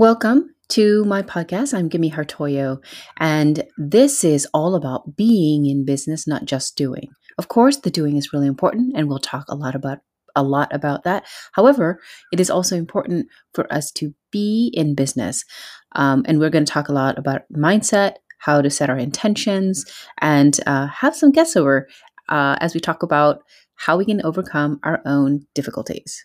Welcome to my podcast. I'm Gimme Hartoyo, and this is all about being in business, not just doing. Of course, the doing is really important, and we'll talk a lot about a lot about that. However, it is also important for us to be in business, um, and we're going to talk a lot about mindset, how to set our intentions, and uh, have some guests over uh, as we talk about how we can overcome our own difficulties.